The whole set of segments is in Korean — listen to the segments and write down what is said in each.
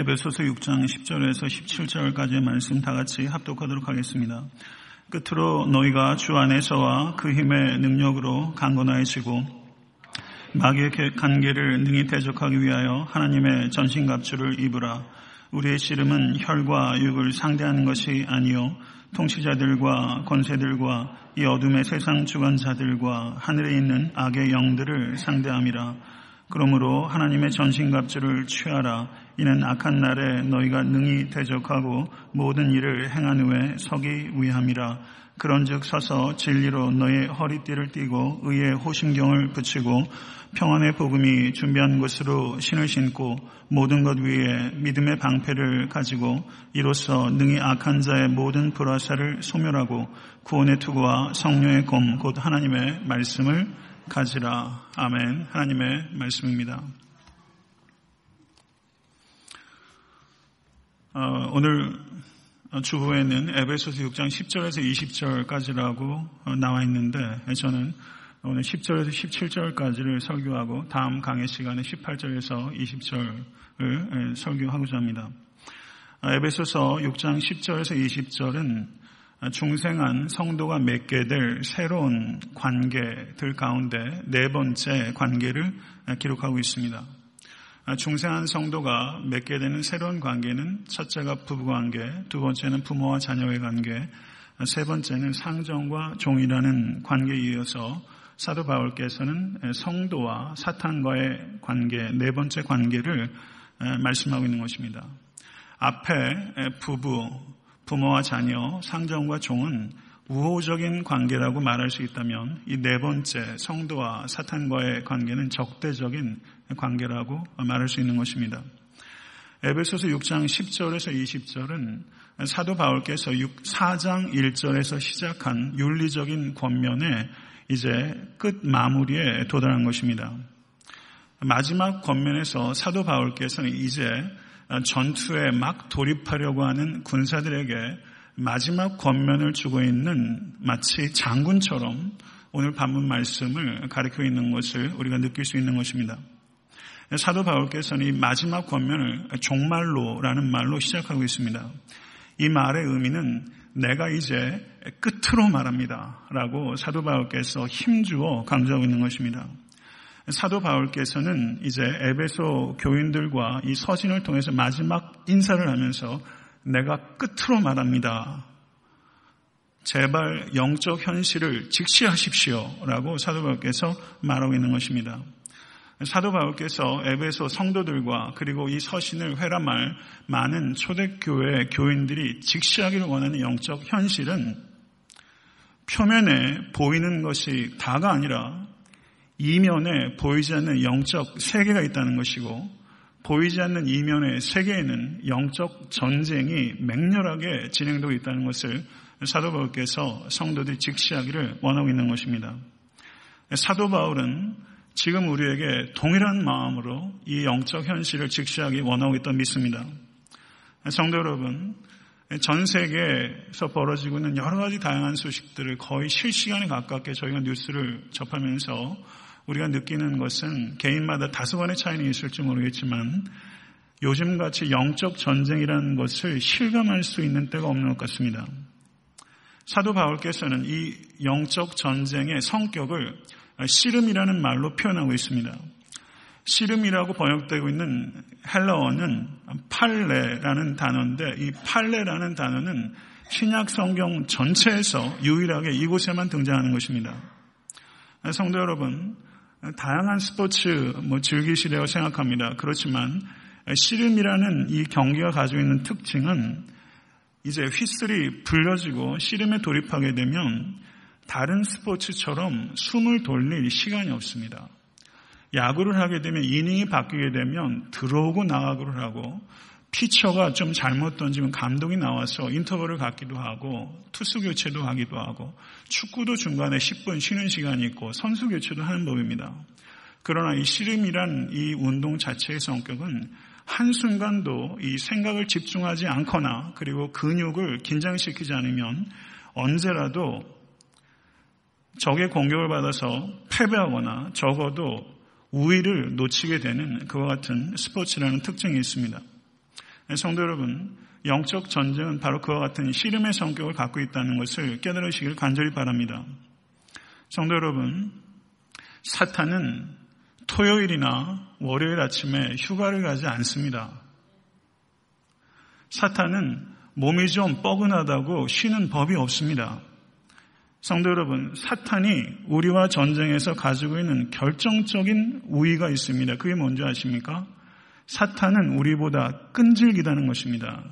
에베소서 6장 10절에서 17절까지의 말씀 다 같이 합독하도록 하겠습니다. 끝으로 너희가 주 안에서와 그 힘의 능력으로 강건하여지고 마귀의 관계를 능히 대적하기 위하여 하나님의 전신갑주를 입으라. 우리의 씨름은 혈과 육을 상대하는 것이 아니요 통치자들과 권세들과 이 어둠의 세상 주관자들과 하늘에 있는 악의 영들을 상대함이라. 그러므로 하나님의 전신갑주를 취하라. 이는 악한 날에 너희가 능히 대적하고 모든 일을 행한 후에 서기 위함이라. 그런즉 서서 진리로 너의 허리띠를 띠고 의의 호심경을 붙이고 평안의 복음이 준비한 것으로 신을 신고 모든 것 위에 믿음의 방패를 가지고 이로써 능히 악한 자의 모든 불화사를 소멸하고 구원의 투구와 성령의 검 곧 하나님의 말씀을 가지라. 아멘. 하나님의 말씀입니다. 오늘 주부에는 에베소서 6장 10절에서 20절까지라고 나와 있는데 저는 오늘 10절에서 17절까지를 설교하고 다음 강의 시간에 18절에서 20절을 설교하고자 합니다. 에베소서 6장 10절에서 20절은 중생한 성도가 맺게 될 새로운 관계들 가운데 네 번째 관계를 기록하고 있습니다. 중생한 성도가 맺게 되는 새로운 관계는 첫째가 부부관계, 두 번째는 부모와 자녀의 관계, 세 번째는 상정과 종이라는 관계에 이어서 사도 바울께서는 성도와 사탄과의 관계, 네 번째 관계를 말씀하고 있는 것입니다. 앞에 부부, 부모와 자녀, 상정과 종은 우호적인 관계라고 말할 수 있다면 이 네 번째 성도와 사탄과의 관계는 적대적인 관계라고 말할 수 있는 것입니다. 에베소서 6장 10절에서 20절은 사도 바울께서 4장 1절에서 시작한 윤리적인 권면에 이제 끝 마무리에 도달한 것입니다. 마지막 권면에서 사도 바울께서는 이제 전투에 막 돌입하려고 하는 군사들에게 마지막 권면을 주고 있는 마치 장군처럼 오늘 반문 말씀을 가리켜 있는 것을 우리가 느낄 수 있는 것입니다. 사도 바울께서는 이 마지막 권면을 종말로라는 말로 시작하고 있습니다. 이 말의 의미는 내가 이제 끝으로 말합니다. 라고 사도 바울께서 힘주어 강조하고 있는 것입니다. 사도 바울께서는 이제 에베소 교인들과 이 서신을 통해서 마지막 인사를 하면서 내가 끝으로 말합니다. 제발 영적 현실을 직시하십시오. 라고 사도 바울께서 말하고 있는 것입니다. 사도 바울께서 에베소 성도들과 그리고 이 서신을 회람할 많은 초대교회 교인들이 직시하기를 원하는 영적 현실은 표면에 보이는 것이 다가 아니라 이면에 보이지 않는 영적 세계가 있다는 것이고 보이지 않는 이면의 세계에는 영적 전쟁이 맹렬하게 진행되고 있다는 것을 사도 바울께서 성도들이 직시하기를 원하고 있는 것입니다. 사도 바울은 지금 우리에게 동일한 마음으로 이 영적 현실을 직시하기 원하고 있다 믿습니다. 성도 여러분, 전 세계에서 벌어지고 있는 여러 가지 다양한 소식들을 거의 실시간에 가깝게 저희가 뉴스를 접하면서 우리가 느끼는 것은 개인마다 다소간의 차이는 있을지 모르겠지만 요즘같이 영적 전쟁이라는 것을 실감할 수 있는 때가 없는 것 같습니다. 사도 바울께서는 이 영적 전쟁의 성격을 씨름이라는 말로 표현하고 있습니다. 씨름이라고 번역되고 있는 헬라어는 팔레라는 단어인데 이 팔레라는 단어는 신약 성경 전체에서 유일하게 이곳에만 등장하는 것입니다. 성도 여러분, 다양한 스포츠 뭐 즐기시려고 생각합니다. 그렇지만 씨름이라는 이 경기가 가지고 있는 특징은 이제 휘슬이 불려지고 씨름에 돌입하게 되면 다른 스포츠처럼 숨을 돌릴 시간이 없습니다. 야구를 하게 되면 이닝이 바뀌게 되면 들어오고 나가고를 하고 피처가 좀 잘못 던지면 감독이 나와서 인터벌을 갖기도 하고 투수 교체도 하기도 하고 축구도 중간에 10분 쉬는 시간이 있고 선수 교체도 하는 법입니다. 그러나 이 씨름이란 이 운동 자체의 성격은 한순간도 이 생각을 집중하지 않거나 그리고 근육을 긴장시키지 않으면 언제라도 적의 공격을 받아서 패배하거나 적어도 우위를 놓치게 되는 그와 같은 스포츠라는 특징이 있습니다. 성도 여러분, 영적 전쟁은 바로 그와 같은 씨름의 성격을 갖고 있다는 것을 깨달으시길 간절히 바랍니다. 성도 여러분, 사탄은 토요일이나 월요일 아침에 휴가를 가지 않습니다. 사탄은 몸이 좀 뻐근하다고 쉬는 법이 없습니다. 성도 여러분, 사탄이 우리와 전쟁에서 가지고 있는 결정적인 우위가 있습니다. 그게 뭔지 아십니까? 사탄은 우리보다 끈질기다는 것입니다.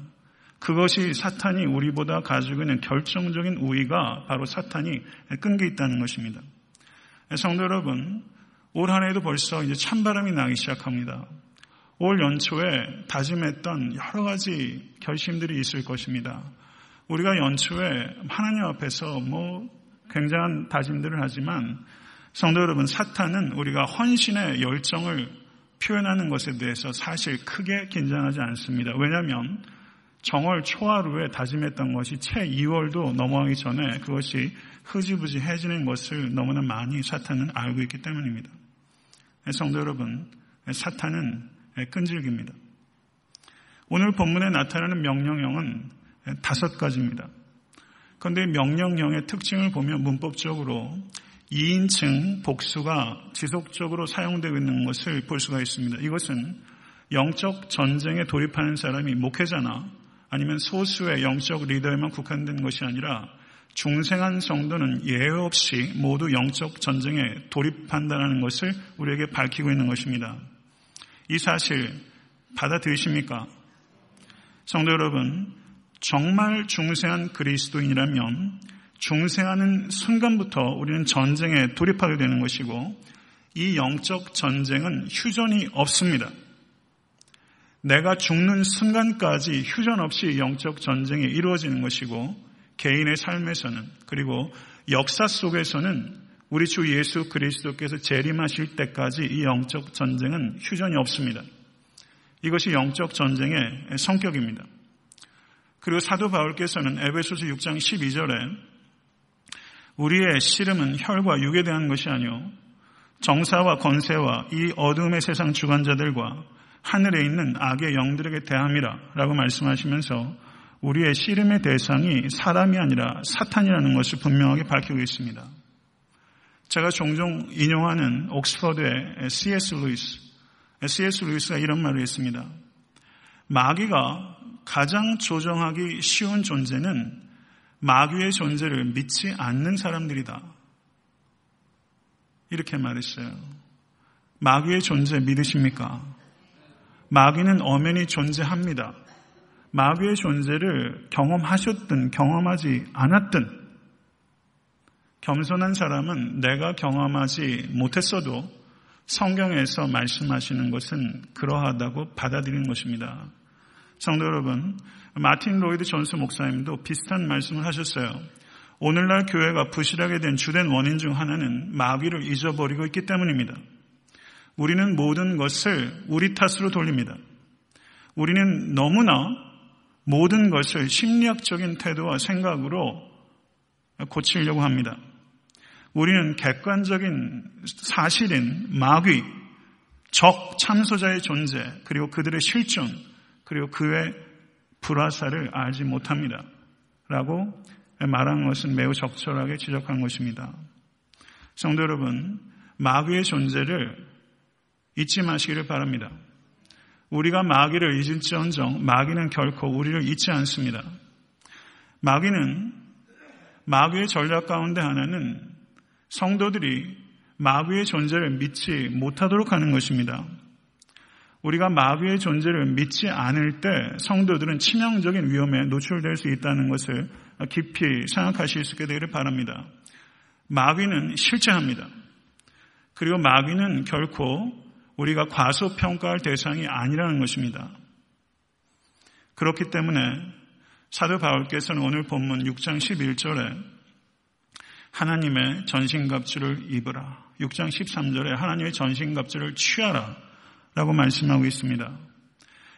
그것이 사탄이 우리보다 가지고 있는 결정적인 우위가 바로 사탄이 끈게 있다는 것입니다. 성도 여러분, 올 한 해도 벌써 이제 찬바람이 나기 시작합니다. 올 연초에 다짐했던 여러 가지 결심들이 있을 것입니다. 우리가 연초에 하나님 앞에서 뭐 굉장한 다짐들을 하지만 성도 여러분, 사탄은 우리가 헌신의 열정을 표현하는 것에 대해서 사실 크게 긴장하지 않습니다. 왜냐하면 정월 초하루에 다짐했던 것이 채 2월도 넘어가기 전에 그것이 흐지부지 해지는 것을 너무나 많이 사탄은 알고 있기 때문입니다. 성도 여러분, 사탄은 끈질깁니다. 오늘 본문에 나타나는 명령형은 다섯 가지입니다. 그런데 명령형의 특징을 보면 문법적으로 2인칭 복수가 지속적으로 사용되고 있는 것을 볼 수가 있습니다. 이것은 영적 전쟁에 돌입하는 사람이 목회자나 아니면 소수의 영적 리더에만 국한된 것이 아니라 중생한 성도는 예외 없이 모두 영적 전쟁에 돌입한다는 것을 우리에게 밝히고 있는 것입니다. 이 사실 받아들이십니까? 성도 여러분, 정말 중생한 그리스도인이라면 중생하는 순간부터 우리는 전쟁에 돌입하게 되는 것이고 이 영적 전쟁은 휴전이 없습니다. 내가 죽는 순간까지 휴전 없이 영적 전쟁이 이루어지는 것이고 개인의 삶에서는 그리고 역사 속에서는 우리 주 예수 그리스도께서 재림하실 때까지 이 영적 전쟁은 휴전이 없습니다. 이것이 영적 전쟁의 성격입니다. 그리고 사도 바울께서는 에베소서 6장 12절에 우리의 씨름은 혈과 육에 대한 것이 아니요 정사와 건세와 이 어둠의 세상 주관자들과 하늘에 있는 악의 영들에게 대함이라 라고 말씀하시면서 우리의 씨름의 대상이 사람이 아니라 사탄이라는 것을 분명하게 밝히고 있습니다. 제가 종종 인용하는 옥스퍼드의 C.S. 루이스, C.S. 루이스가 이런 말을 했습니다. 마귀가 가장 조정하기 쉬운 존재는 마귀의 존재를 믿지 않는 사람들이다. 이렇게 말했어요. 마귀의 존재 믿으십니까? 마귀는 엄연히 존재합니다. 마귀의 존재를 경험하셨든 경험하지 않았든 겸손한 사람은 내가 경험하지 못했어도 성경에서 말씀하시는 것은 그러하다고 받아들이는 것입니다. 성도 여러분, 마틴 로이드 존스 목사님도 비슷한 말씀을 하셨어요. 오늘날 교회가 부실하게 된 주된 원인 중 하나는 마귀를 잊어버리고 있기 때문입니다. 우리는 모든 것을 우리 탓으로 돌립니다. 우리는 너무나 모든 것을 심리학적인 태도와 생각으로 고치려고 합니다. 우리는 객관적인 사실인 마귀, 적 참소자의 존재, 그리고 그들의 실존, 그리고 그의 불화사를 알지 못합니다. 라고 말한 것은 매우 적절하게 지적한 것입니다. 성도 여러분, 마귀의 존재를 잊지 마시기를 바랍니다. 우리가 마귀를 잊을지언정 마귀는 결코 우리를 잊지 않습니다. 마귀는 마귀의 전략 가운데 하나는 성도들이 마귀의 존재를 믿지 못하도록 하는 것입니다. 우리가 마귀의 존재를 믿지 않을 때 성도들은 치명적인 위험에 노출될 수 있다는 것을 깊이 생각하실 수 있게 되기를 바랍니다. 마귀는 실체합니다. 그리고 마귀는 결코 우리가 과소평가할 대상이 아니라는 것입니다. 그렇기 때문에 사도 바울께서는 오늘 본문 6장 11절에 하나님의 전신갑주를 입으라. 6장 13절에 하나님의 전신갑주를 취하라. 라고 말씀하고 있습니다.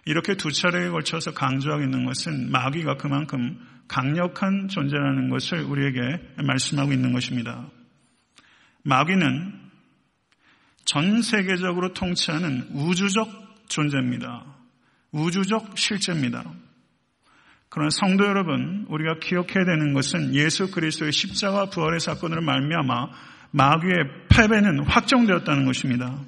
이렇게 두 차례에 걸쳐서 강조하고 있는 것은 마귀가 그만큼 강력한 존재라는 것을 우리에게 말씀하고 있는 것입니다. 마귀는 전 세계적으로 통치하는 우주적 존재입니다. 우주적 실제입니다. 그러나 성도 여러분, 우리가 기억해야 되는 것은 예수 그리스도의 십자가 부활의 사건으로 말미암아 마귀의 패배는 확정되었다는 것입니다.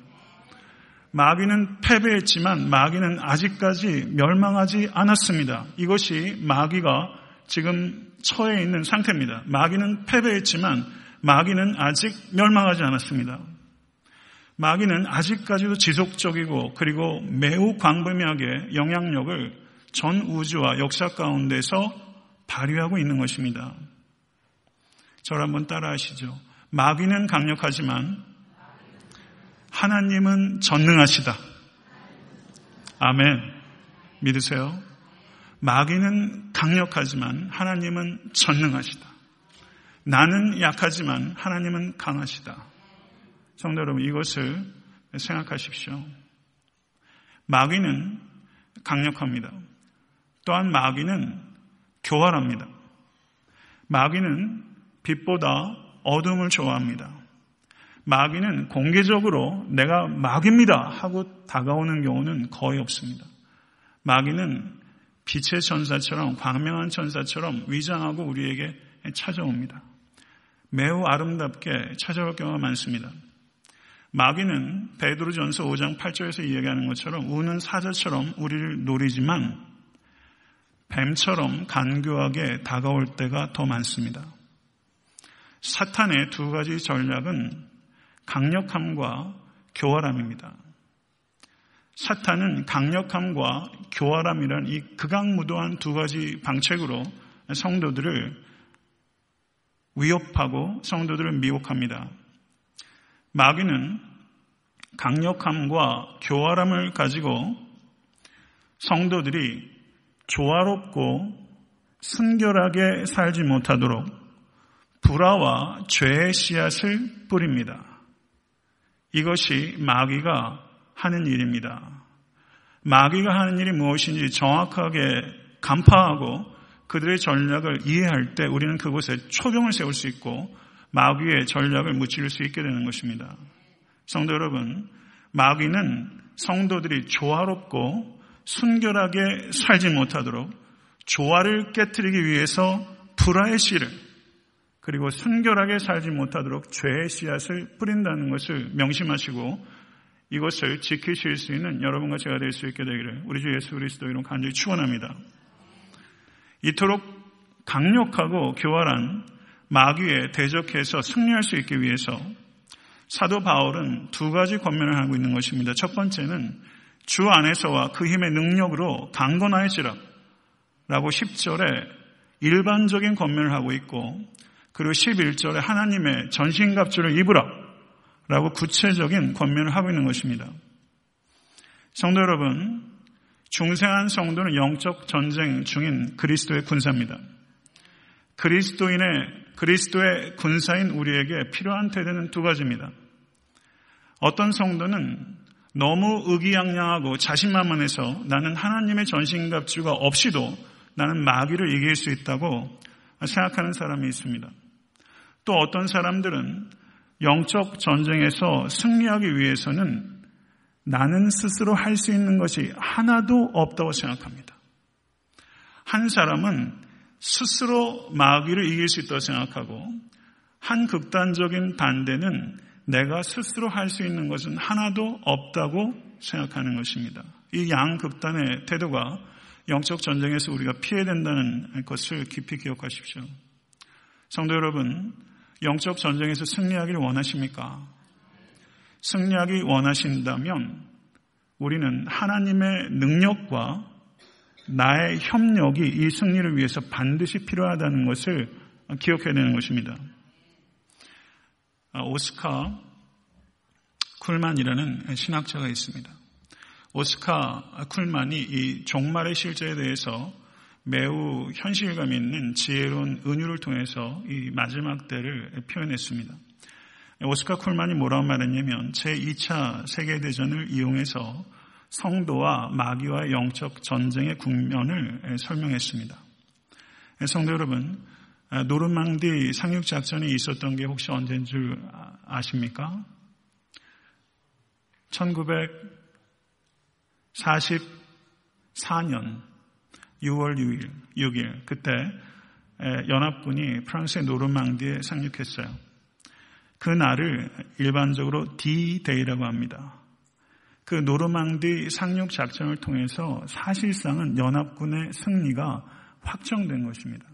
마귀는 패배했지만 마귀는 아직까지 멸망하지 않았습니다. 이것이 마귀가 지금 처해 있는 상태입니다. 마귀는 패배했지만 마귀는 아직 멸망하지 않았습니다. 마귀는 아직까지도 지속적이고 그리고 매우 광범위하게 영향력을 전 우주와 역사 가운데서 발휘하고 있는 것입니다. 저를 한번 따라 하시죠. 마귀는 강력하지만 하나님은 전능하시다. 아멘. 믿으세요? 마귀는 강력하지만 하나님은 전능하시다. 나는 약하지만 하나님은 강하시다. 성도 여러분, 이것을 생각하십시오. 마귀는 강력합니다. 또한 마귀는 교활합니다. 마귀는 빛보다 어둠을 좋아합니다. 마귀는 공개적으로 내가 마귀입니다 하고 다가오는 경우는 거의 없습니다. 마귀는 빛의 천사처럼 광명한 천사처럼 위장하고 우리에게 찾아옵니다. 매우 아름답게 찾아올 경우가 많습니다. 마귀는 베드로전서 5장 8절에서 이야기하는 것처럼 우는 사자처럼 우리를 노리지만 뱀처럼 간교하게 다가올 때가 더 많습니다. 사탄의 두 가지 전략은 강력함과 교활함입니다. 사탄은 강력함과 교활함이란 이 극악무도한 두 가지 방책으로 성도들을 위협하고 성도들을 미혹합니다. 마귀는 강력함과 교활함을 가지고 성도들이 조화롭고 순결하게 살지 못하도록 불화와 죄의 씨앗을 뿌립니다. 이것이 마귀가 하는 일입니다. 마귀가 하는 일이 무엇인지 정확하게 간파하고 그들의 전략을 이해할 때 우리는 그곳에 초병을 세울 수 있고 마귀의 전략을 무찌를 수 있게 되는 것입니다. 성도 여러분, 마귀는 성도들이 조화롭고 순결하게 살지 못하도록 조화를 깨뜨리기 위해서 불화의 씨를 그리고 순결하게 살지 못하도록 죄의 씨앗을 뿌린다는 것을 명심하시고 이것을 지키실 수 있는 여러분과 제가 될 수 있게 되기를 우리 주 예수 그리스도 이름 간절히 축원합니다. 이토록 강력하고 교활한 마귀에 대적해서 승리할 수 있기 위해서 사도 바울은 두 가지 권면을 하고 있는 것입니다. 첫 번째는 주 안에서와 그 힘의 능력으로 강건하여지라 라고 10절에 일반적인 권면을 하고 있고 그리고 11절에 하나님의 전신갑주를 입으라 라고 구체적인 권면을 하고 있는 것입니다. 성도 여러분, 중생한 성도는 영적 전쟁 중인 그리스도의 군사입니다. 그리스도인의, 그리스도의 군사인 우리에게 필요한 태도는 두 가지입니다. 어떤 성도는 너무 의기양양하고 자신만만해서 나는 하나님의 전신갑주가 없이도 나는 마귀를 이길 수 있다고 생각하는 사람이 있습니다. 또 어떤 사람들은 영적 전쟁에서 승리하기 위해서는 나는 스스로 할 수 있는 것이 하나도 없다고 생각합니다. 한 사람은 스스로 마귀를 이길 수 있다고 생각하고 한 극단적인 반대는 내가 스스로 할 수 있는 것은 하나도 없다고 생각하는 것입니다. 이 양 극단의 태도가 영적 전쟁에서 우리가 피해야 된다는 것을 깊이 기억하십시오. 성도 여러분, 영적 전쟁에서 승리하기를 원하십니까? 승리하기 원하신다면 우리는 하나님의 능력과 나의 협력이 이 승리를 위해서 반드시 필요하다는 것을 기억해야 되는 것입니다. 오스카 쿨만이라는 신학자가 있습니다. 오스카 쿨만이 이 종말의 실제에 대해서 매우 현실감 있는 지혜로운 은유를 통해서 이 마지막 때를 표현했습니다. 오스카 쿨만이 뭐라고 말했냐면 제2차 세계대전을 이용해서 성도와 마귀와 영적 전쟁의 국면을 설명했습니다. 성도 여러분, 노르망디 상륙작전이 있었던 게 혹시 언제인 줄 아십니까? 1940 4년 6월 6일, 6일 그때 연합군이 프랑스의 노르망디에 상륙했어요. 그 날을 일반적으로 D-Day라고 합니다. 그 노르망디 상륙 작전을 통해서 사실상은 연합군의 승리가 확정된 것입니다.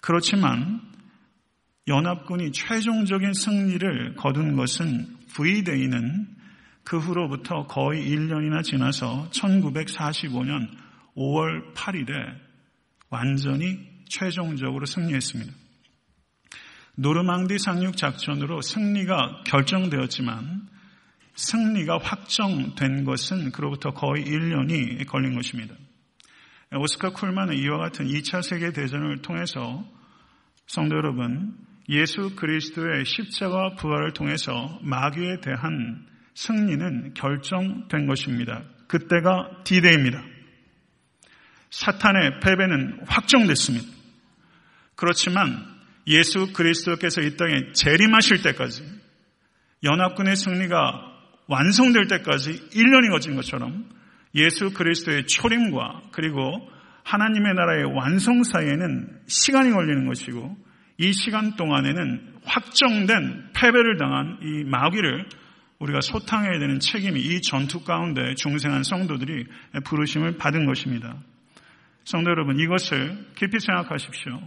그렇지만 연합군이 최종적인 승리를 거둔 것은 V-Day는 그 후로부터 거의 1년이나 지나서 1945년 5월 8일에 완전히 최종적으로 승리했습니다. 노르망디 상륙 작전으로 승리가 결정되었지만 승리가 확정된 것은 그로부터 거의 1년이 걸린 것입니다. 오스카 쿨만은 이와 같은 2차 세계 대전을 통해서 성도 여러분, 예수 그리스도의 십자가 부활을 통해서 마귀에 대한 승리는 결정된 것입니다. 그때가 디데이입니다. 사탄의 패배는 확정됐습니다. 그렇지만 예수 그리스도께서 이 땅에 재림하실 때까지 연합군의 승리가 완성될 때까지 1년이 걸린 것처럼 예수 그리스도의 초림과 그리고 하나님의 나라의 완성 사이에는 시간이 걸리는 것이고 이 시간 동안에는 확정된 패배를 당한 이 마귀를 우리가 소탕해야 되는 책임이 이 전투 가운데 중생한 성도들이 부르심을 받은 것입니다. 성도 여러분, 이것을 깊이 생각하십시오.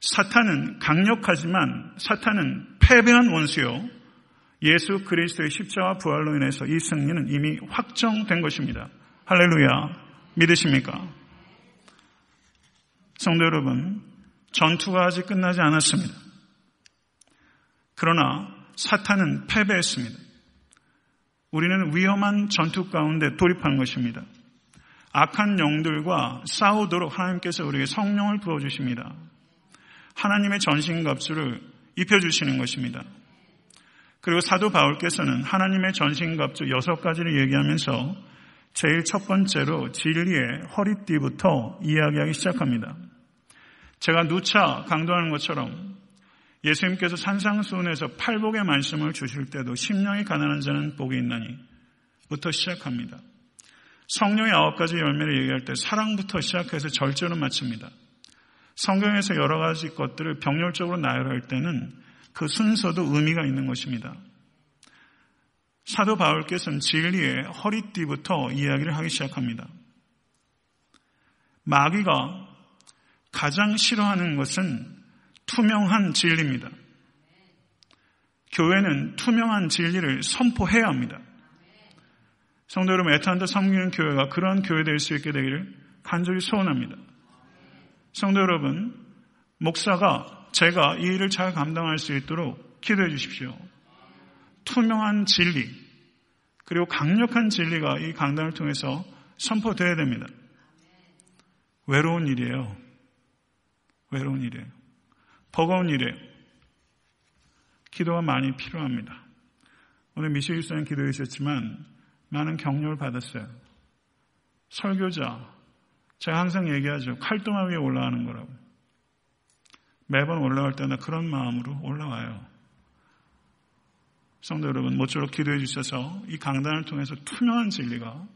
사탄은 강력하지만 사탄은 패배한 원수요. 예수 그리스도의 십자와 부활로 인해서 이 승리는 이미 확정된 것입니다. 할렐루야. 믿으십니까? 성도 여러분, 전투가 아직 끝나지 않았습니다. 그러나 사탄은 패배했습니다. 우리는 위험한 전투 가운데 돌입한 것입니다. 악한 영들과 싸우도록 하나님께서 우리에게 성령을 부어주십니다. 하나님의 전신갑주를 입혀주시는 것입니다. 그리고 사도 바울께서는 하나님의 전신갑주 여섯 가지를 얘기하면서 제일 첫 번째로 진리의 허리띠부터 이야기하기 시작합니다. 제가 누차 강조하는 것처럼 예수님께서 산상수훈에서 팔복의 말씀을 주실 때도 심령이 가난한 자는 복이 있나니 부터 시작합니다. 성령의 아홉 가지 열매를 얘기할 때 사랑부터 시작해서 절제로 마칩니다. 성경에서 여러 가지 것들을 병렬적으로 나열할 때는 그 순서도 의미가 있는 것입니다. 사도 바울께서는 진리의 허리띠부터 이야기를 하기 시작합니다. 마귀가 가장 싫어하는 것은 투명한 진리입니다. 교회는 투명한 진리를 선포해야 합니다. 성도 여러분, 에탄드 섬기는 교회가 그러한 교회 될 수 있게 되기를 간절히 소원합니다. 성도 여러분, 목사가 제가 이 일을 잘 감당할 수 있도록 기도해 주십시오. 투명한 진리, 그리고 강력한 진리가 이 강단을 통해서 선포되어야 됩니다. 외로운 일이에요. 외로운 일이에요. 버거운 일이에요. 기도가 많이 필요합니다. 오늘 미셸 유사님 기도해 주셨지만 많은 격려를 받았어요. 설교자, 제가 항상 얘기하죠. 칼등화 위에 올라가는 거라고. 매번 올라갈 때나 그런 마음으로 올라와요. 성도 여러분, 모쪼록 기도해 주셔서 이 강단을 통해서 투명한 진리가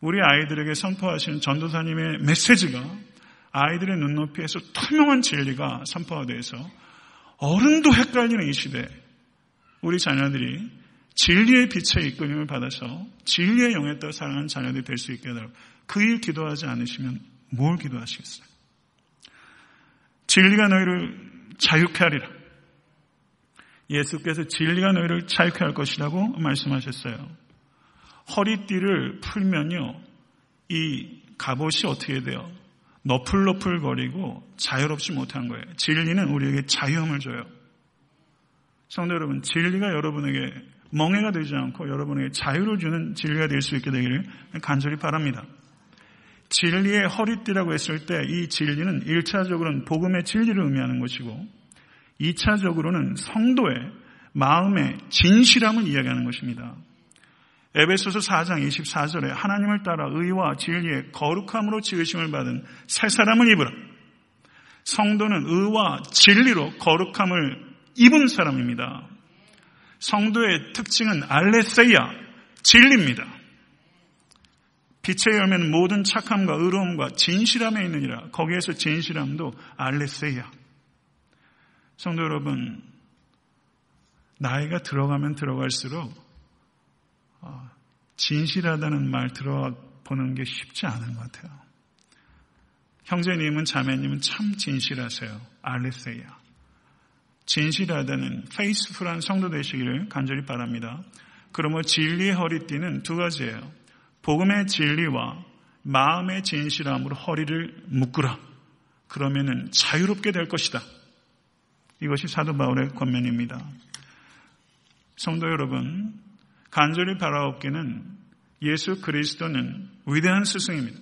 우리 아이들에게 선포하시는 전도사님의 메시지가 아이들의 눈높이에서 투명한 진리가 선포가 돼서 어른도 헷갈리는 이 시대 우리 자녀들이 진리의 빛의 이끌림을 받아서 진리의 영에 따라 사랑하는 자녀들이 될 수 있게 해달라고 그 일 기도하지 않으시면 뭘 기도하시겠어요? 진리가 너희를 자유케 하리라. 예수께서 진리가 너희를 자유케 할 것이라고 말씀하셨어요. 허리띠를 풀면요, 이 갑옷이 어떻게 돼요? 너풀너풀 거리고 자유롭지 못한 거예요. 진리는 우리에게 자유함을 줘요. 성도 여러분, 진리가 여러분에게 멍해가 되지 않고 여러분에게 자유를 주는 진리가 될 수 있게 되기를 간절히 바랍니다. 진리의 허리띠라고 했을 때 이 진리는 1차적으로는 복음의 진리를 의미하는 것이고 2차적으로는 성도의 마음의 진실함을 이야기하는 것입니다. 에베소서 4장 24절에 하나님을 따라 의와 진리의 거룩함으로 지으심을 받은 새 사람을 입으라. 성도는 의와 진리로 거룩함을 입은 사람입니다. 성도의 특징은 알레세야, 진리입니다. 빛의 열매는 모든 착함과 의로움과 진실함에 있느니라. 거기에서 진실함도 알레세야. 성도 여러분, 나이가 들어가면 들어갈수록 어, 진실하다는 말 들어보는 게 쉽지 않은 것 같아요. 형제님은 자매님은 참 진실하세요. 알레세야. 진실하다는 페이스풀한 성도 되시기를 간절히 바랍니다. 그러므로 진리의 허리띠는 두 가지예요. 복음의 진리와 마음의 진실함으로 허리를 묶으라. 그러면은 자유롭게 될 것이다. 이것이 사도 바울의 권면입니다. 성도 여러분, 간절히 바라옵기는 예수 그리스도는 위대한 스승입니다.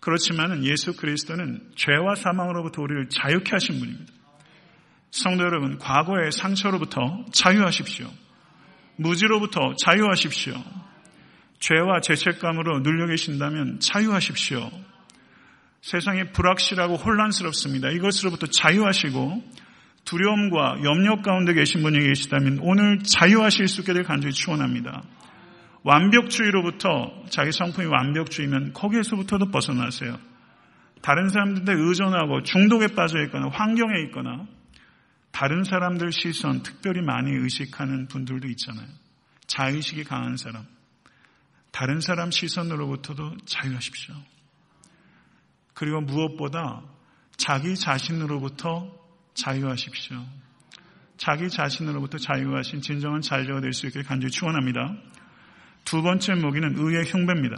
그렇지만 예수 그리스도는 죄와 사망으로부터 우리를 자유케 하신 분입니다. 성도 여러분, 과거의 상처로부터 자유하십시오. 무지로부터 자유하십시오. 죄와 죄책감으로 눌려 계신다면 자유하십시오. 세상이 불확실하고 혼란스럽습니다. 이것으로부터 자유하시고 두려움과 염려 가운데 계신 분이 계시다면 오늘 자유하실 수 있게 될 간절히 축원합니다. 완벽주의로부터 자기 성품이 완벽주의면 거기에서부터도 벗어나세요. 다른 사람들한테 의존하고 중독에 빠져 있거나 환경에 있거나 다른 사람들 시선 특별히 많이 의식하는 분들도 있잖아요. 자의식이 강한 사람. 다른 사람 시선으로부터도 자유하십시오. 그리고 무엇보다 자기 자신으로부터 자유하십시오. 자기 자신으로부터 자유하신 진정한 자유가 될 수 있게 간절히 축원합니다. 두 번째 무기는 의의 흉배입니다.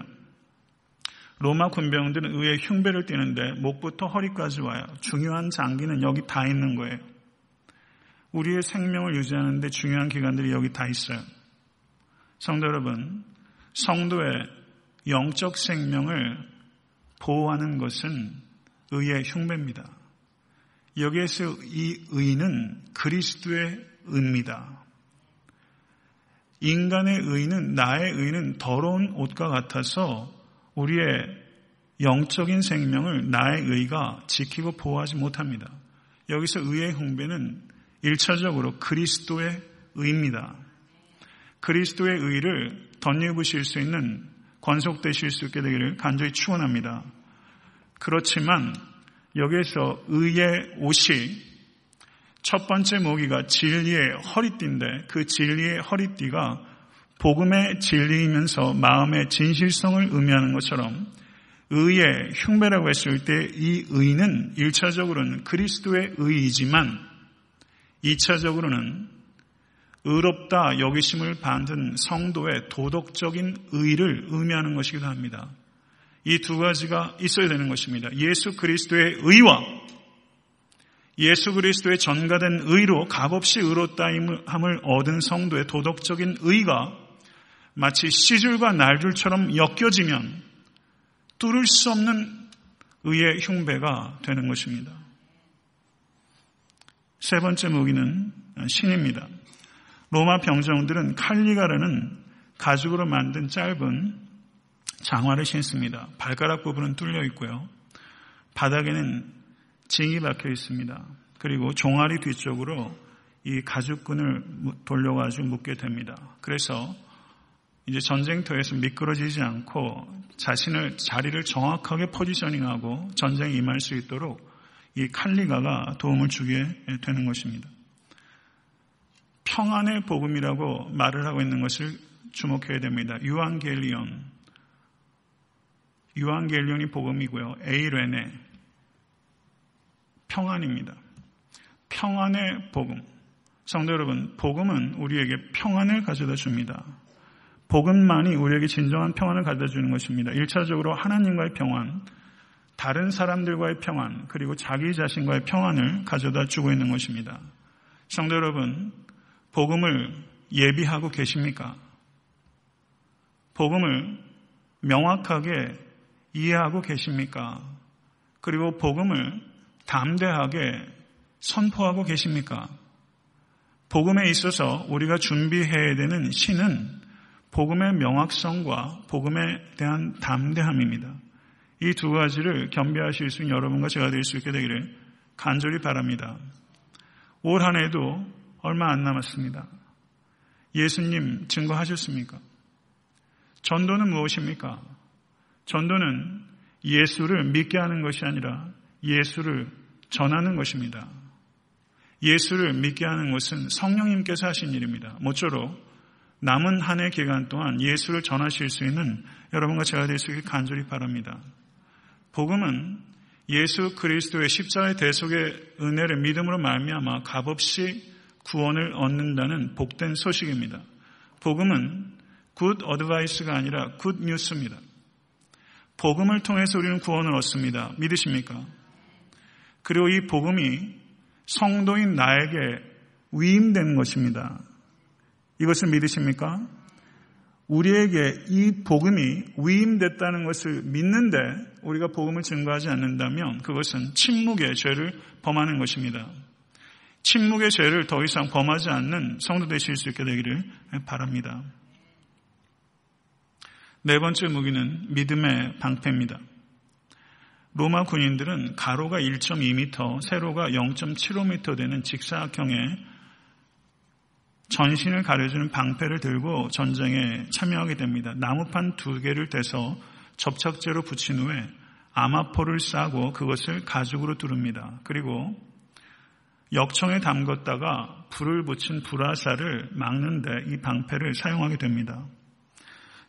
로마 군병들은 의의 흉배를 띠는데 목부터 허리까지 와요. 중요한 장기는 여기 다 있는 거예요. 우리의 생명을 유지하는 데 중요한 기관들이 여기 다 있어요. 성도 여러분, 성도의 영적 생명을 보호하는 것은 의의 흉배입니다. 여기에서 이 의는 그리스도의 의입니다. 인간의 의는 나의 의는 더러운 옷과 같아서 우리의 영적인 생명을 나의 의가 지키고 보호하지 못합니다. 여기서 의의 흉배는 1차적으로 그리스도의 의입니다. 그리스도의 의를 덧입으실 수 있는 권속되실 수 있게 되기를 간절히 축원합니다. 그렇지만 여기에서 의의 옷이 첫 번째 모기가 진리의 허리띠인데 그 진리의 허리띠가 복음의 진리이면서 마음의 진실성을 의미하는 것처럼 의의 흉배라고 했을 때 이 의는 1차적으로는 그리스도의 의이지만 2차적으로는 의롭다 여기심을 받은 성도의 도덕적인 의를 의미하는 것이기도 합니다. 이 두 가지가 있어야 되는 것입니다. 예수 그리스도의 의와 예수 그리스도의 전가된 의로 값없이 의롭다함을 얻은 성도의 도덕적인 의가 마치 시줄과 날줄처럼 엮여지면 뚫을 수 없는 의의 흉배가 되는 것입니다. 세 번째 무기는 신입니다. 로마 병정들은 칼리가라는 가죽으로 만든 짧은 장화를 신습니다. 발가락 부분은 뚫려 있고요. 바닥에는 징이 박혀 있습니다. 그리고 종아리 뒤쪽으로 이 가죽끈을 돌려가지고 묶게 됩니다. 그래서 이제 전쟁터에서 미끄러지지 않고 자신을 자리를 정확하게 포지셔닝하고 전쟁에 임할 수 있도록 이 칼리가가 도움을 주게 되는 것입니다. 평안의 복음이라고 말을 하고 있는 것을 주목해야 됩니다. 유앙겔리온. 유앙겔리온이 복음이고요. 에이레네. 평안입니다. 평안의 복음. 성도 여러분, 복음은 우리에게 평안을 가져다 줍니다. 복음만이 우리에게 진정한 평안을 가져다 주는 것입니다. 1차적으로 하나님과의 평안, 다른 사람들과의 평안, 그리고 자기 자신과의 평안을 가져다 주고 있는 것입니다. 성도 여러분, 복음을 예비하고 계십니까? 복음을 명확하게 이해하고 계십니까? 그리고 복음을 담대하게 선포하고 계십니까? 복음에 있어서 우리가 준비해야 되는 신은 복음의 명확성과 복음에 대한 담대함입니다. 이 두 가지를 겸비하실 수 있는 여러분과 제가 될 수 있게 되기를 간절히 바랍니다. 올 한 해도 얼마 안 남았습니다. 예수님 증거하셨습니까? 전도는 무엇입니까? 전도는 예수를 믿게 하는 것이 아니라 예수를 전하는 것입니다. 예수를 믿게 하는 것은 성령님께서 하신 일입니다. 모쪼록 남은 한 해 기간 동안 예수를 전하실 수 있는 여러분과 제가 될 수 있길 간절히 바랍니다. 복음은 예수 그리스도의 십자가의 대속의 은혜를 믿음으로 말미암아 값없이 구원을 얻는다는 복된 소식입니다. 복음은 good advice가 아니라 good news입니다. 복음을 통해서 우리는 구원을 얻습니다. 믿으십니까? 그리고 이 복음이 성도인 나에게 위임된 것입니다. 이것을 믿으십니까? 우리에게 이 복음이 위임됐다는 것을 믿는데 우리가 복음을 증거하지 않는다면 그것은 침묵의 죄를 범하는 것입니다. 침묵의 죄를 더 이상 범하지 않는 성도 되실 수 있게 되기를 바랍니다. 네 번째 무기는 믿음의 방패입니다. 로마 군인들은 가로가 1.2m, 세로가 0.75m 되는 직사각형의 전신을 가려주는 방패를 들고 전쟁에 참여하게 됩니다. 나무판 두 개를 떼서 접착제로 붙인 후에 아마포를 싸고 그것을 가죽으로 뚫습니다. 그리고 역청에 담궜다가 불을 붙인 불화살을 막는데 이 방패를 사용하게 됩니다.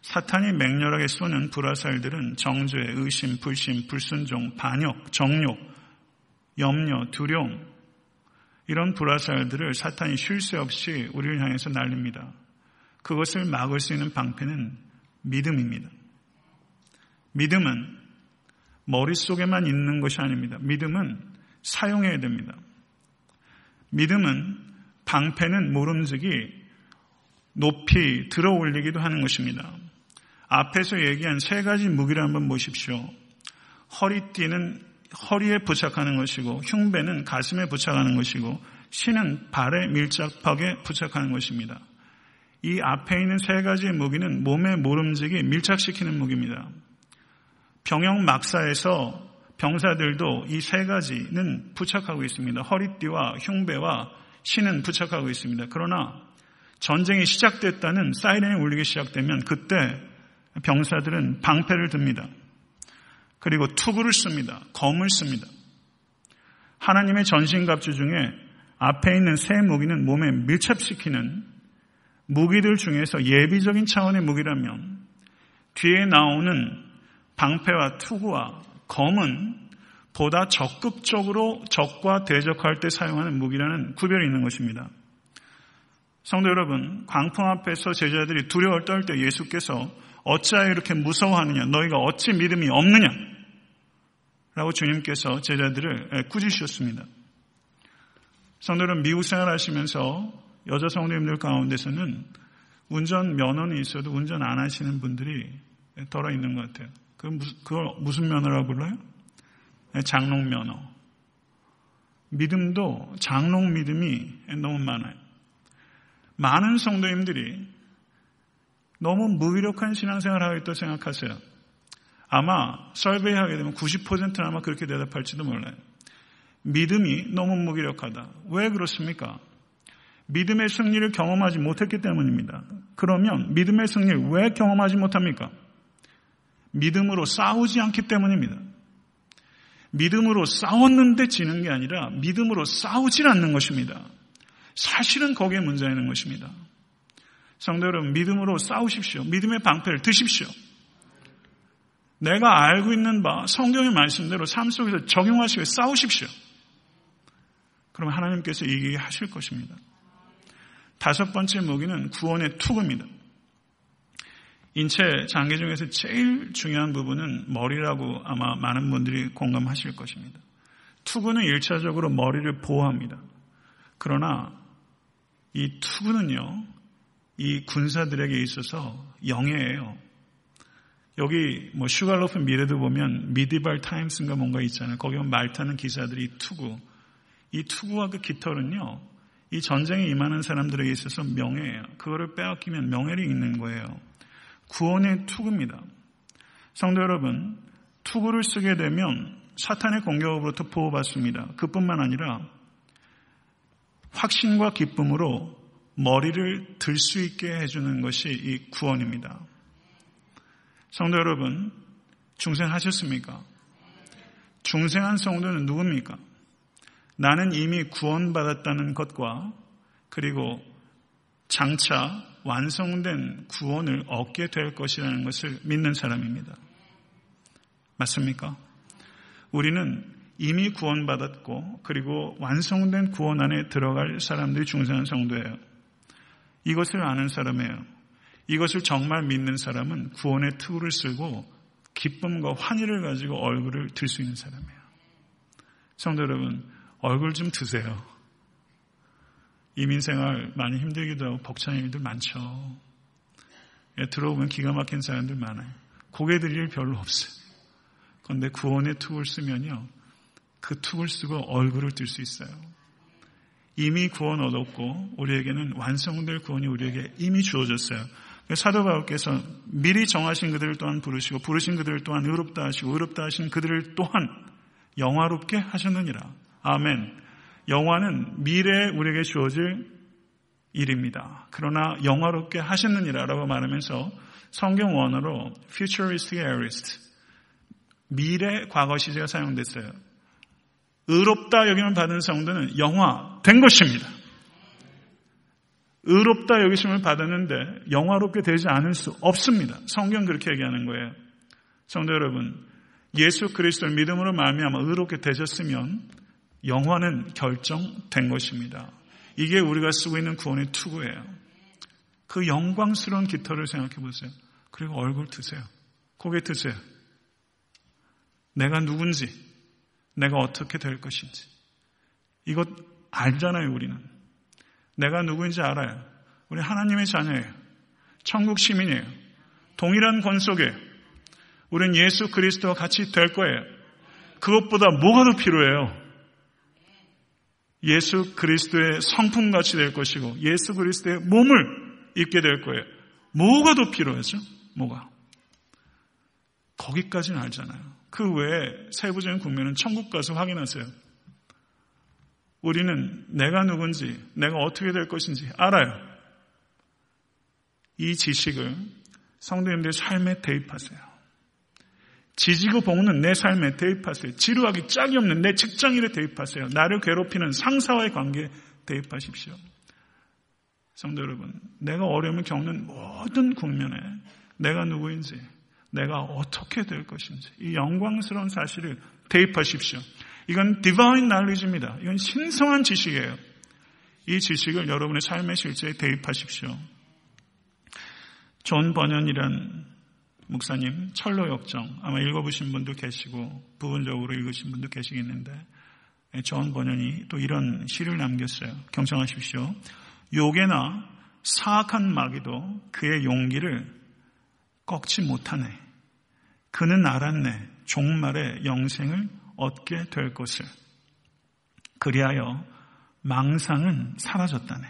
사탄이 맹렬하게 쏘는 불화살들은 정죄, 의심, 불심, 불순종, 반역, 정욕, 염려, 두려움 이런 불화살들을 사탄이 쉴 새 없이 우리를 향해서 날립니다. 그것을 막을 수 있는 방패는 믿음입니다. 믿음은 머릿속에만 있는 것이 아닙니다. 믿음은 사용해야 됩니다. 믿음은 방패는 모름지기 높이 들어 올리기도 하는 것입니다. 앞에서 얘기한 세 가지 무기를 한번 보십시오. 허리띠는 허리에 부착하는 것이고 흉배는 가슴에 부착하는 것이고 신은 발에 밀착하게 부착하는 것입니다. 이 앞에 있는 세 가지의 무기는 몸의 모름지기 밀착시키는 무기입니다. 병영 막사에서 병사들도 이 세 가지는 부착하고 있습니다. 허리띠와 흉배와 신은 부착하고 있습니다. 그러나 전쟁이 시작됐다는 사이렌이 울리기 시작되면 그때 병사들은 방패를 듭니다. 그리고 투구를 씁니다. 검을 씁니다. 하나님의 전신갑주 중에 앞에 있는 세 무기는 몸에 밀착시키는 무기들 중에서 예비적인 차원의 무기라면 뒤에 나오는 방패와 투구와 검은 보다 적극적으로 적과 대적할 때 사용하는 무기라는 구별이 있는 것입니다. 성도 여러분, 광풍 앞에서 제자들이 두려워 떨때 예수께서 어찌하여 이렇게 무서워하느냐? 너희가 어찌 믿음이 없느냐? 라고 주님께서 제자들을 꾸짖으셨습니다. 성도는 미국 생활 하시면서 여자 성도님들 가운데서는 운전 면허는 있어도 운전 안 하시는 분들이 덜어 있는 것 같아요. 그 그걸 무슨 면허라고 불러요? 장롱 면허. 믿음도 장롱 믿음이 너무 많아요. 많은 성도님들이 너무 무기력한 신앙생활을 하고 있다고 생각하세요. 아마 설베이 하게 되면 90%는 아마 그렇게 대답할지도 몰라요. 믿음이 너무 무기력하다. 왜 그렇습니까? 믿음의 승리를 경험하지 못했기 때문입니다. 그러면 믿음의 승리를 왜 경험하지 못합니까? 믿음으로 싸우지 않기 때문입니다. 믿음으로 싸웠는데 지는 게 아니라 믿음으로 싸우질 않는 것입니다. 사실은 거기에 문제가 있는 것입니다. 성도 여러분, 믿음으로 싸우십시오. 믿음의 방패를 드십시오. 내가 알고 있는 바 성경의 말씀대로 삶 속에서 적용하시고 싸우십시오. 그럼 하나님께서 이기게 하실 것입니다. 다섯 번째 무기는 구원의 투구입니다. 인체 장기 중에서 제일 중요한 부분은 머리라고 아마 많은 분들이 공감하실 것입니다. 투구는 일차적으로 머리를 보호합니다. 그러나 이 투구는요, 이 군사들에게 있어서 영예예요. 여기 뭐 슈갈로프 미래도 보면 미디발 타임스인가 뭔가 있잖아요. 거기 보면 말 타는 기사들이 투구. 이 투구와 그 깃털은요. 이 전쟁에 임하는 사람들에게 있어서 명예예요. 그거를 빼앗기면 명예를 잃는 거예요. 구원의 투구입니다. 성도 여러분, 투구를 쓰게 되면 사탄의 공격으로부터 보호받습니다. 그뿐만 아니라 확신과 기쁨으로 머리를 들 수 있게 해주는 것이 이 구원입니다. 성도 여러분, 중생하셨습니까? 중생한 성도는 누굽니까? 나는 이미 구원받았다는 것과 그리고 장차 완성된 구원을 얻게 될 것이라는 것을 믿는 사람입니다. 맞습니까? 우리는 이미 구원받았고 그리고 완성된 구원 안에 들어갈 사람들이 중생한 성도예요. 이것을 아는 사람이에요. 이것을 정말 믿는 사람은 구원의 투구를 쓰고 기쁨과 환희를 가지고 얼굴을 들 수 있는 사람이에요. 성도 여러분, 얼굴 좀 드세요. 이민 생활 많이 힘들기도 하고 벅찬 일들 많죠. 예, 들어오면 기가 막힌 사람들 많아요. 고개 들일 별로 없어요. 그런데 구원의 툭을 쓰면요. 그 툭을 쓰고 얼굴을 들수 있어요. 이미 구원 얻었고 우리에게는 완성될 구원이 우리에게 이미 주어졌어요. 사도 바울께서 미리 정하신 그들을 또한 부르시고 부르신 그들을 또한 의롭다 하시고 의롭다 하신 그들을 또한 영화롭게 하셨느니라. 아멘. 영화는 미래에 우리에게 주어질 일입니다. 그러나 영화롭게 하셨느니라라고 말하면서 성경 원어로 futuristic aorist 미래 과거 시제가 사용됐어요. 의롭다 여기만 받은 성도는 영화 된 것입니다. 의롭다 여기심을 받았는데 영화롭게 되지 않을 수 없습니다. 성경 그렇게 얘기하는 거예요. 성도 여러분, 예수 그리스도를 믿음으로 말미암아 의롭게 되셨으면 영화는 결정된 것입니다. 이게 우리가 쓰고 있는 구원의 투구예요. 그 영광스러운 깃털을 생각해 보세요. 그리고 얼굴 드세요. 고개 드세요. 내가 누군지, 내가 어떻게 될 것인지. 이것 알잖아요, 우리는. 내가 누구인지 알아요. 우리 하나님의 자녀예요. 천국 시민이에요. 동일한 권속에 우리는 예수 그리스도와 같이 될 거예요. 그것보다 뭐가 더 필요해요? 예수 그리스도의 성품같이 될 것이고 예수 그리스도의 몸을 입게 될 거예요. 뭐가 더 필요하죠? 뭐가? 거기까지는 알잖아요. 그 외에 세부적인 국면은 천국 가서 확인하세요. 우리는 내가 누군지, 내가 어떻게 될 것인지 알아요. 이 지식을 성도님들의 삶에 대입하세요. 지지고 볶는 내 삶에 대입하세요. 지루하기 짝이 없는 내 직장일에 대입하세요. 나를 괴롭히는 상사와의 관계에 대입하십시오. 성도 여러분, 내가 어려움을 겪는 모든 국면에 내가 누구인지, 내가 어떻게 될 것인지, 이 영광스러운 사실을 대입하십시오. 이건 divine knowledge입니다. 이건 신성한 지식이에요. 이 지식을 여러분의 삶의 실제에 대입하십시오. 존 번연이란 목사님 천로 역정 아마 읽어보신 분도 계시고 부분적으로 읽으신 분도 계시겠는데 존 번연이 또 이런 시를 남겼어요. 경청하십시오. 욕에나 사악한 마귀도 그의 용기를 꺾지 못하네. 그는 알았네. 종말의 영생을 얻게 될 것을. 그리하여 망상은 사라졌다네.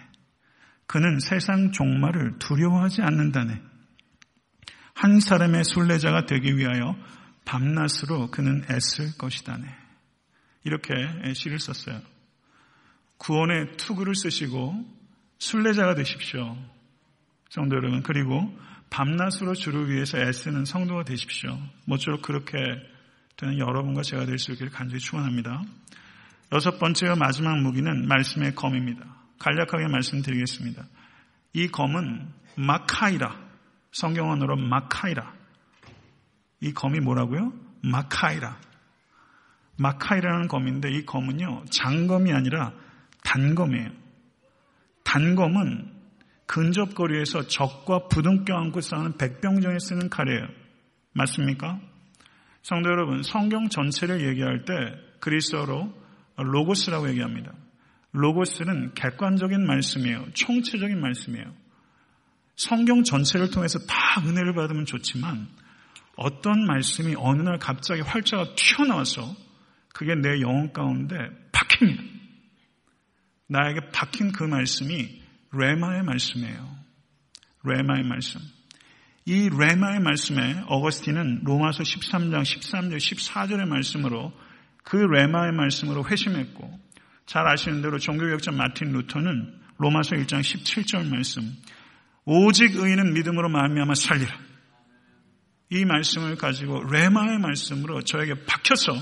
그는 세상 종말을 두려워하지 않는다네. 한 사람의 순례자가 되기 위하여 밤낮으로 그는 애쓸 것이다네. 이렇게 시를 썼어요. 구원의 투구를 쓰시고 순례자가 되십시오. 성도 여러분. 그리고 밤낮으로 주를 위해서 애쓰는 성도가 되십시오. 모쪼록 그렇게 되는 여러분과 제가 될 수 있기를 간절히 축원합니다. 여섯 번째와 마지막 무기는 말씀의 검입니다. 간략하게 말씀드리겠습니다. 이 검은 마카이라 성경언어로 마카이라. 이 검이 뭐라고요? 마카이라. 마카이라는 검인데 이 검은요, 장검이 아니라 단검이에요. 단검은 근접거리에서 적과 부둥켜 안고 싸우는 백병정에 쓰는 칼이에요. 맞습니까? 성도 여러분, 성경 전체를 얘기할 때 그리스어로 로고스라고 얘기합니다. 로고스는 객관적인 말씀이에요. 총체적인 말씀이에요. 성경 전체를 통해서 다 은혜를 받으면 좋지만 어떤 말씀이 어느 날 갑자기 활자가 튀어나와서 그게 내 영혼 가운데 박힙니다. 나에게 박힌 그 말씀이 레마의 말씀이에요. 레마의 말씀. 이 레마의 말씀에 어거스틴은 로마서 13장 13절 14절의 말씀으로 그 레마의 말씀으로 회심했고 잘 아시는 대로 종교개혁자 마틴 루터는 로마서 1장 17절 말씀 오직 의인은 믿음으로 말미암아 살리라. 이 말씀을 가지고 레마의 말씀으로 저에게 박혀서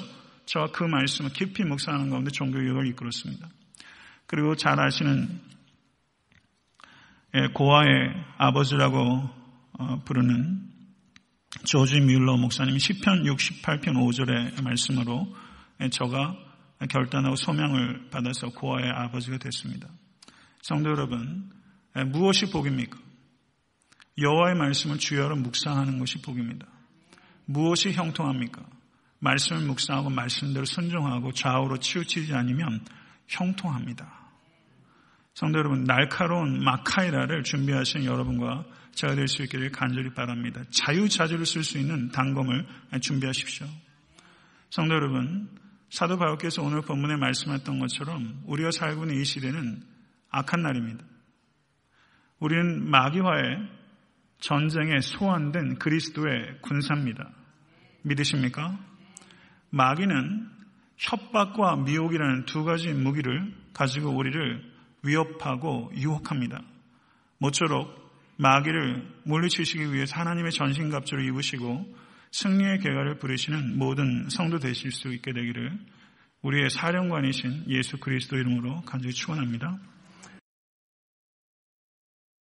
저와 그 말씀을 깊이 묵상하는 가운데 종교교육을 이끌었습니다. 그리고 잘 아시는 예, 고아의 아버지라고 어, 부르는 조지 뮬러 목사님이 10편 68편 5절의 말씀으로 예, 저가 결단하고 소명을 받아서 고아의 아버지가 됐습니다. 성도 여러분, 예, 무엇이 복입니까? 여호와의 말씀을 주여로 묵상하는 것이 복입니다. 무엇이 형통합니까? 말씀을 묵상하고 말씀대로 순종하고 좌우로 치우치지 않으면 형통합니다. 성도 여러분, 날카로운 마카이라를 준비하신 여러분과 제가 될 수 있기를 간절히 바랍니다. 자유자재로 쓸 수 있는 단검을 준비하십시오. 성도 여러분, 사도 바울께서 오늘 본문에 말씀했던 것처럼 우리가 살고 있는 이 시대는 악한 날입니다. 우리는 마귀와의 전쟁에 소환된 그리스도의 군사입니다. 믿으십니까? 마귀는 협박과 미혹이라는 두 가지 무기를 가지고 우리를 위협하고 유혹합니다. 모쪼록 마귀를 물리치시기 위해서 하나님의 전신갑주를 입으시고 승리의 계가를 부르시는 모든 성도 되실 수 있게 되기를 우리의 사령관이신 예수 그리스도 이름으로 간절히 축원합니다.